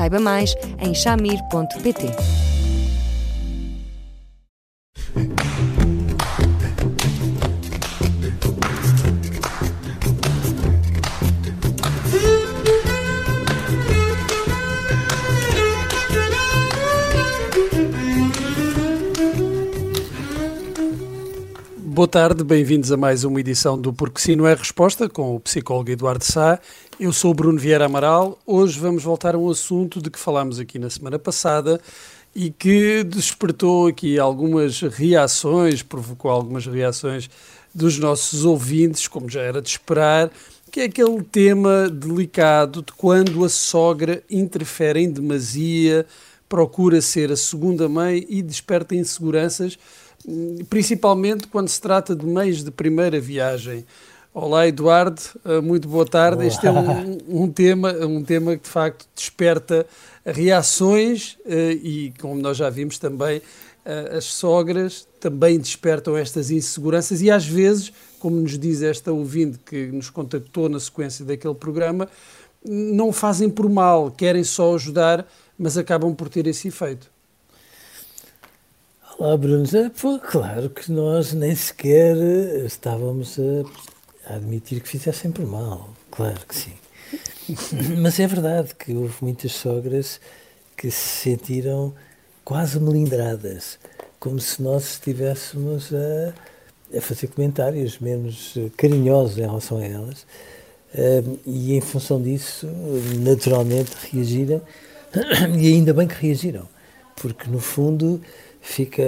Saiba mais em chamir.pt. Boa tarde, bem-vindos a mais uma edição do Porque Sim Não é Resposta com o psicólogo Eduardo Sá. Eu sou o Bruno Vieira Amaral. Hoje vamos voltar a um assunto de que falámos aqui na semana passada e que despertou aqui algumas reações, provocou algumas reações dos nossos ouvintes, como já era de esperar, que é aquele tema delicado de quando a sogra interfere em demasia, procura ser a segunda mãe e desperta inseguranças principalmente quando se trata de meios de primeira viagem. Olá Eduardo, eh, muito boa tarde. Olá. Este é um, um, tema, um tema que de facto desperta reações eh, e, como nós já vimos também, eh, as sogras também despertam estas inseguranças e às vezes, como nos diz esta ouvinte que nos contactou na sequência daquele programa, não fazem por mal, querem só ajudar, mas acabam por ter esse efeito. Olá, Bruno. Claro que nós nem sequer estávamos a, a admitir que fizessem por mal. Claro que sim. Mas é verdade que houve muitas sogras que se sentiram quase melindradas, como se nós estivéssemos a, a fazer comentários menos eh, carinhosos em relação a elas. Uh, e em função disso, naturalmente reagiram, e ainda bem que reagiram, porque no fundo fica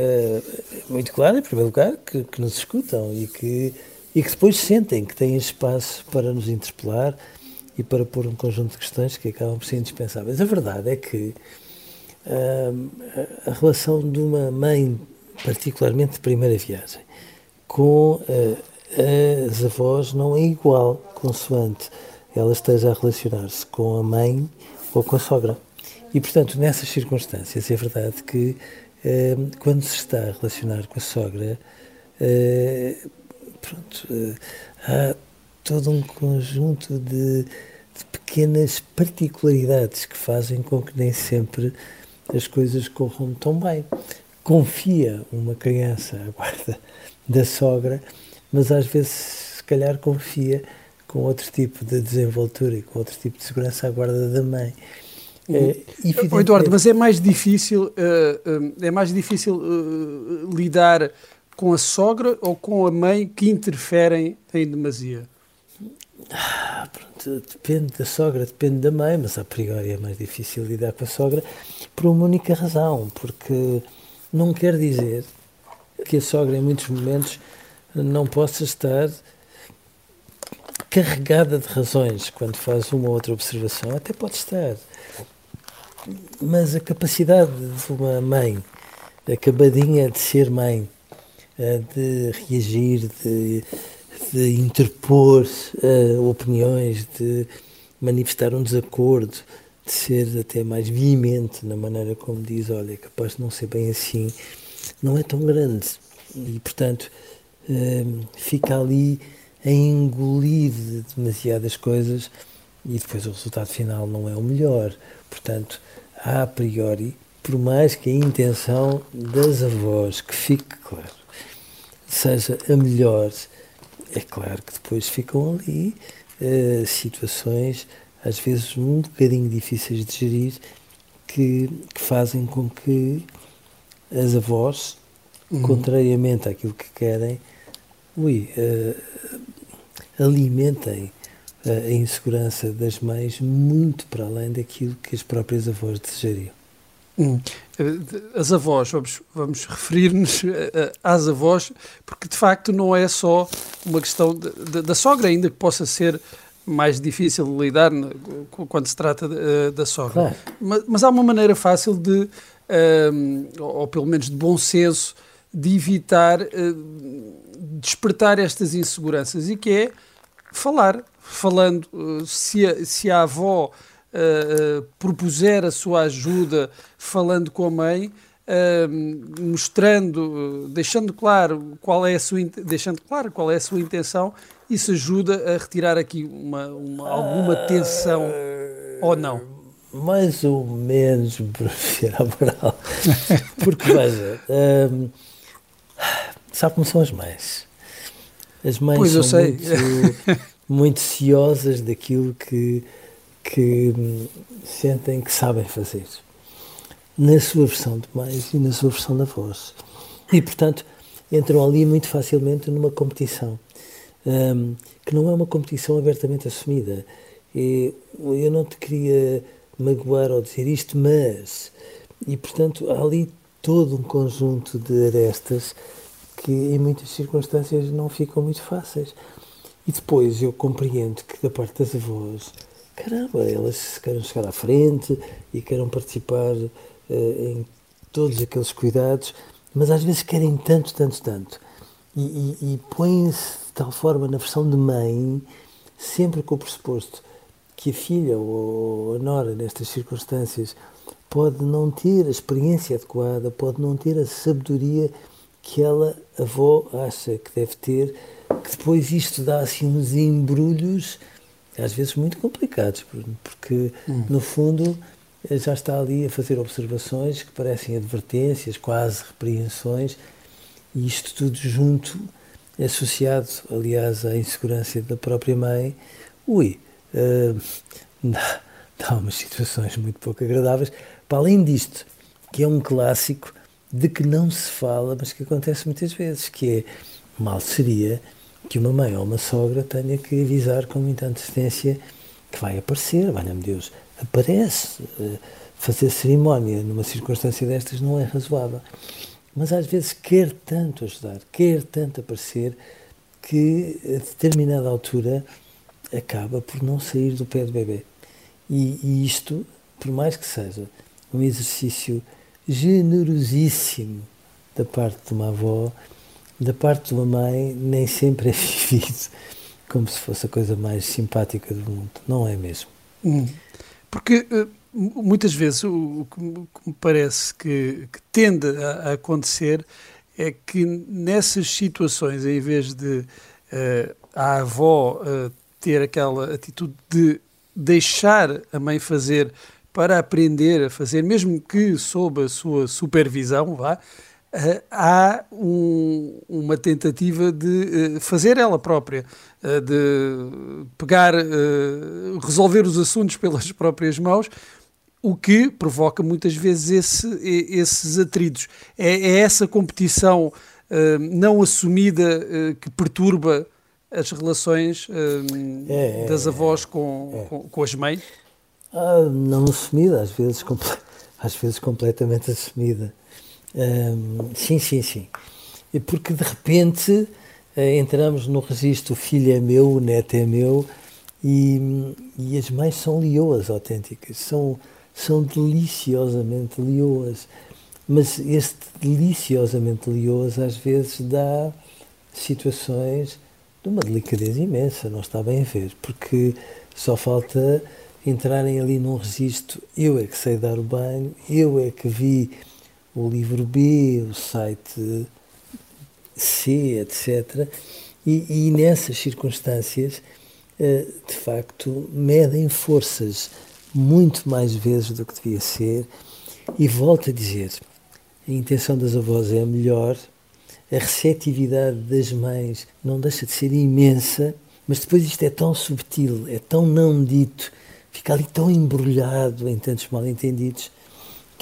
muito claro, em primeiro lugar, que, que nos escutam e que, e que depois sentem que têm espaço para nos interpelar e para pôr um conjunto de questões que acabam por ser indispensáveis. A verdade é que hum, a relação de uma mãe, particularmente de primeira viagem, com uh, as avós não é igual, consoante ela esteja a relacionar-se com a mãe ou com a sogra. E, portanto, nessas circunstâncias, é verdade que Ehm, quando se está a relacionar com a sogra, eh, pronto, eh, há todo um conjunto de, de, pequenas particularidades que fazem com que nem sempre as coisas corram tão bem. Confia uma criança à guarda da sogra, mas às vezes, se calhar, confia com outro tipo de desenvoltura e com outro tipo de segurança à guarda da mãe. É, Eduardo, mas é mais difícil, é mais difícil lidar com a sogra ou com a mãe que interferem em demasia? Ah, pronto, depende da sogra, depende da mãe, mas a priori é mais difícil lidar com a sogra por uma única razão, porque não quer dizer que a sogra em muitos momentos não possa estar carregada de razões quando faz uma ou outra observação, até pode estar mas a capacidade de uma mãe, acabadinha de ser mãe, de reagir, de, de interpor uh, opiniões, de manifestar um desacordo, de ser até mais veemente na maneira como diz, olha, é capaz de não ser bem assim, não é tão grande. E, portanto, uh, fica ali a engolir demasiadas coisas e depois o resultado final não é o melhor. Portanto, a priori, por mais que a intenção das avós, que fique claro, seja a melhor, é claro que depois ficam ali uh, situações, às vezes um bocadinho difíceis de gerir, que, que fazem com que as avós, uhum. contrariamente àquilo que querem, ui, uh, alimentem a insegurança das mães muito para além daquilo que as próprias avós desejariam. Hum. As avós, vamos, vamos referir-nos às avós, porque de facto não é só uma questão de, de, da sogra, ainda que possa ser mais difícil de lidar quando se trata da sogra. Claro. Mas, mas, há uma maneira fácil de, ou pelo menos de bom senso, de evitar despertar estas inseguranças e que é falar. Falando, se a, se a avó uh, propuser a sua ajuda falando com a mãe, uh, mostrando, deixando claro qual é a sua deixando claro qual é a sua intenção, isso ajuda a retirar aqui uma, uma alguma tensão uh, ou não? Mais ou menos, para moral. Porque, veja, um, sabe como são as mães? As mães pois são muito, muito ciosas daquilo que que sentem que sabem fazer, na sua versão de mães e na sua versão de avós. E, portanto, entram ali muito facilmente numa competição, um, que não é uma competição abertamente assumida. E eu não te queria magoar ao dizer isto, mas. E, portanto, há ali todo um conjunto de arestas que, em muitas circunstâncias, não ficam muito fáceis. E depois eu compreendo que, da parte das avós, caramba, elas querem chegar à frente e querem participar uh, em todos aqueles cuidados, mas às vezes querem tanto, tanto, tanto. E, e, e põem-se de tal forma na versão de mãe, sempre com o pressuposto que a filha ou a nora, nestas circunstâncias, pode não ter a experiência adequada, pode não ter a sabedoria que ela, avó, acha que deve ter, que depois isto dá assim uns embrulhos às vezes muito complicados, porque hum. no fundo já está ali a fazer observações que parecem advertências, quase repreensões, e isto tudo junto, associado, aliás, à insegurança da própria mãe, ui, uh, dá, dá umas situações muito pouco agradáveis. Para além disto, que é um clássico de que não se fala, mas que acontece muitas vezes, que é mal seria que uma mãe ou uma sogra tenha que avisar com muita antecedência que vai aparecer, valha-me Deus, aparece. Eh, fazer cerimónia numa circunstância destas não é razoável. Mas às vezes quer tanto ajudar, quer tanto aparecer, que a determinada altura acaba por não sair do pé do bebê. E, e isto, por mais que seja um exercício generosíssimo da parte de uma avó, da parte de uma mãe nem sempre é vivido como se fosse a coisa mais simpática do mundo. Não é mesmo. Hum. Porque uh, muitas vezes o, que me parece que, que tende a, acontecer é que nessas situações, em vez de uh, a avó uh, ter aquela atitude de deixar a mãe fazer para aprender a fazer, mesmo que sob a sua supervisão, vá, há um, uma tentativa de uh, fazer ela própria, uh, de pegar, resolver os assuntos pelas próprias mãos, o que provoca muitas vezes esse, esses atritos. É, é essa competição não assumida que perturba as relações é, é, das avós com, é. com, com, as mães? Ah, não assumida, às vezes, às vezes completamente assumida sim, sim, sim. E porque de repente uh, entramos no registro filho é meu, neto é meu, e, e as mães são leoas autênticas, são, são deliciosamente leoas. Mas este deliciosamente leoas às vezes dá situações de uma delicadeza imensa, não está bem a ver, porque só falta entrarem ali num registro, eu é que sei dar o banho, eu é que vi o livro B, o site C, etc. E, e nessas circunstâncias, eh, de facto, medem forças muito mais vezes do que devia ser. E volto a dizer: a intenção das avós é a melhor, a receptividade das mães não deixa de ser imensa, mas depois isto é tão subtil, é tão não dito, fica ali tão embrulhado em tantos mal-entendidos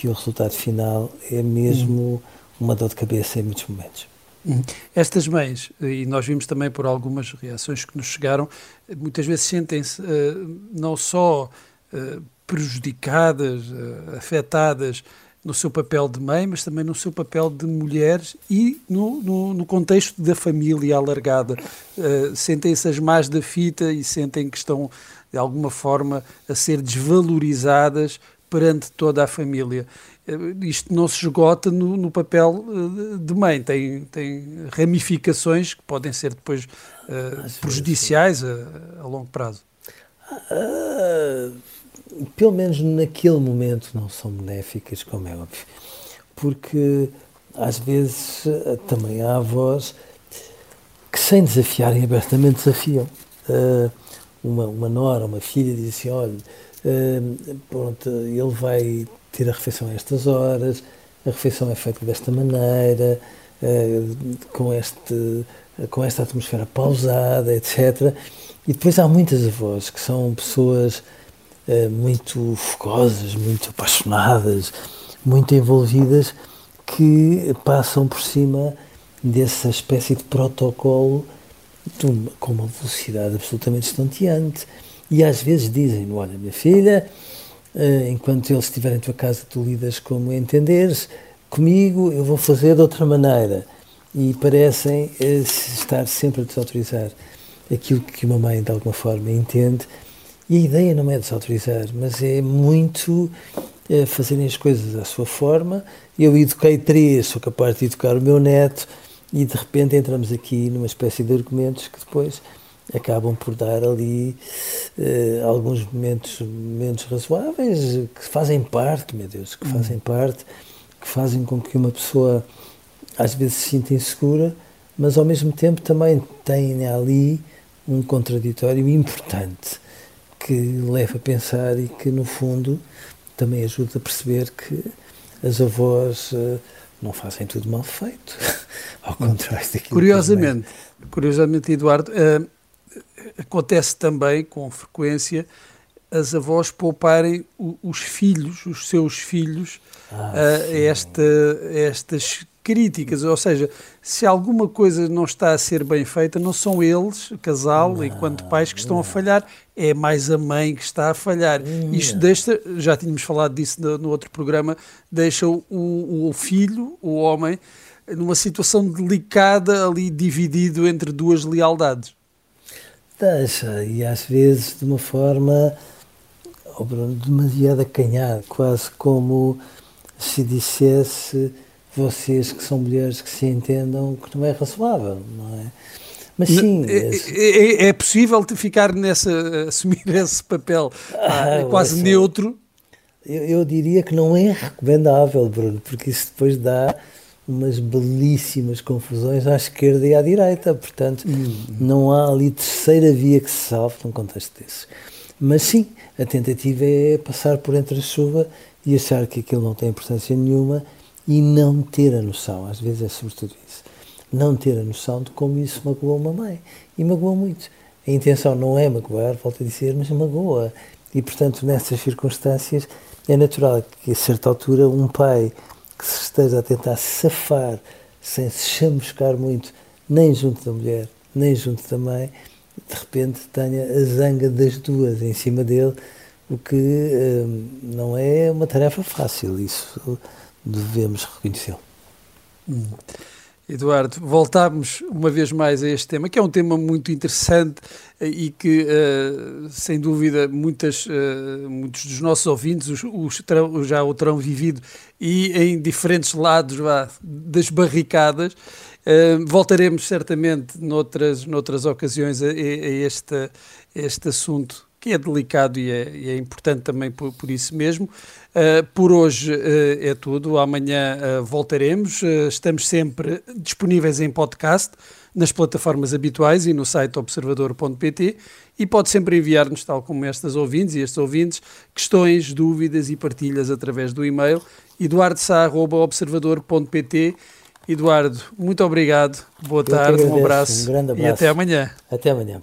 que o resultado final é mesmo uhum. uma dor de cabeça em muitos momentos. Uhum. Estas mães, e nós vimos também por algumas reações que nos chegaram, muitas vezes sentem-se uh, não só uh, prejudicadas, uh, afetadas no seu papel de mãe, mas também no seu papel de mulher e no, no, no contexto da família alargada. Uh, Sentem-se as más da fita e sentem que estão, de alguma forma, a ser desvalorizadas perante toda a família. Uh, isto não se esgota no, no papel uh, de mãe, tem, tem ramificações que podem ser depois prejudiciais a, a, longo prazo. Uh, pelo menos naquele momento, não são benéficas, como é óbvio. Porque às vezes também há avós que, sem desafiarem abertamente, desafiam. Uh, uma, uma nora, uma filha, diz assim: olha, uh, pronto, ele vai ter a refeição a estas horas, a refeição é feita desta maneira, uh, com, este, com esta atmosfera pausada, etc. E depois há muitas avós que são pessoas eh, muito focosas, muito apaixonadas, muito envolvidas, que passam por cima dessa espécie de protocolo de uma, com uma velocidade absolutamente estonteante. E às vezes dizem: Olha, minha filha, eh, enquanto eles estiverem em tua casa, tu lidas como entenderes, comigo eu vou fazer de outra maneira. E parecem eh, estar sempre a desautorizar aquilo que uma mãe, de alguma forma, entende e a ideia não é desautorizar, mas é muito é, fazerem as coisas à sua forma. Eu eduquei três, sou capaz de educar o meu neto, e de repente entramos aqui numa espécie de argumentos que depois acabam por dar ali eh, alguns momentos, momentos razoáveis que fazem parte, meu Deus, que fazem hum. parte, que fazem com que uma pessoa às vezes se sinta insegura, mas ao mesmo tempo também tem ali um contraditório importante que leva a pensar e que, no fundo, também ajuda a perceber que as avós uh, não fazem tudo mal feito, ao contrário daquilo Curiosamente, que curiosamente Eduardo, uh, acontece também com frequência as avós pouparem os filhos, os seus filhos, ah, a esta, estas críticas, ou seja, se alguma coisa não está a ser bem feita, não são eles, casal, não, enquanto pais, que estão não. a falhar, é mais a mãe que está a falhar. Não. Isto deixa, já tínhamos falado disso no, no outro programa, deixa o, o, filho, o homem, numa situação delicada, ali dividido entre duas lealdades. Deixa, e às vezes de uma forma oh demasiado acanhada, quase como se dissesse vocês que são mulheres que se entendam que não é razoável, não é? Mas sim. É, é, é possível ficar nessa, assumir esse papel ah, quase é, neutro? Eu, eu, diria que não é recomendável, Bruno, porque isso depois dá umas belíssimas confusões à esquerda e à direita. Portanto, hum. não há ali terceira via que se salve num contexto desses. Mas sim, a tentativa é passar por entre a chuva e achar que aquilo não tem importância nenhuma e não ter a noção, às vezes é sobretudo isso, não ter a noção de como isso magoou uma mãe. E magoou muito. A intenção não é magoar, volto a dizer, mas magoa. E, portanto, nessas circunstâncias, é natural que, a certa altura, um pai que se esteja a tentar safar, sem se chamuscar muito, nem junto da mulher, nem junto da mãe, de repente tenha a zanga das duas em cima dele, o que hum, não é uma tarefa fácil. Isso devemos reconhecê-lo. Hum. Eduardo, voltamos uma vez mais a este tema, que é um tema muito interessante eh, e que, uh, sem dúvida, muitas, uh, muitos dos nossos ouvintes os, os terão, já o terão vivido e em diferentes lados vá, das barricadas. Voltaremos certamente noutras, noutras ocasiões a, a, este, a este assunto que é delicado e é, e é importante também por, por isso mesmo. Uh, por hoje uh, é tudo. Amanhã uh, voltaremos. estamos sempre disponíveis em podcast, nas plataformas habituais e no site observador.pt e pode sempre enviar-nos, tal como estas ouvintes e estes ouvintes, questões, dúvidas e partilhas através do e-mail eduardosá.observador.pt Eduardo, muito obrigado, boa Eu tarde, um abraço, um abraço e até amanhã. Até amanhã.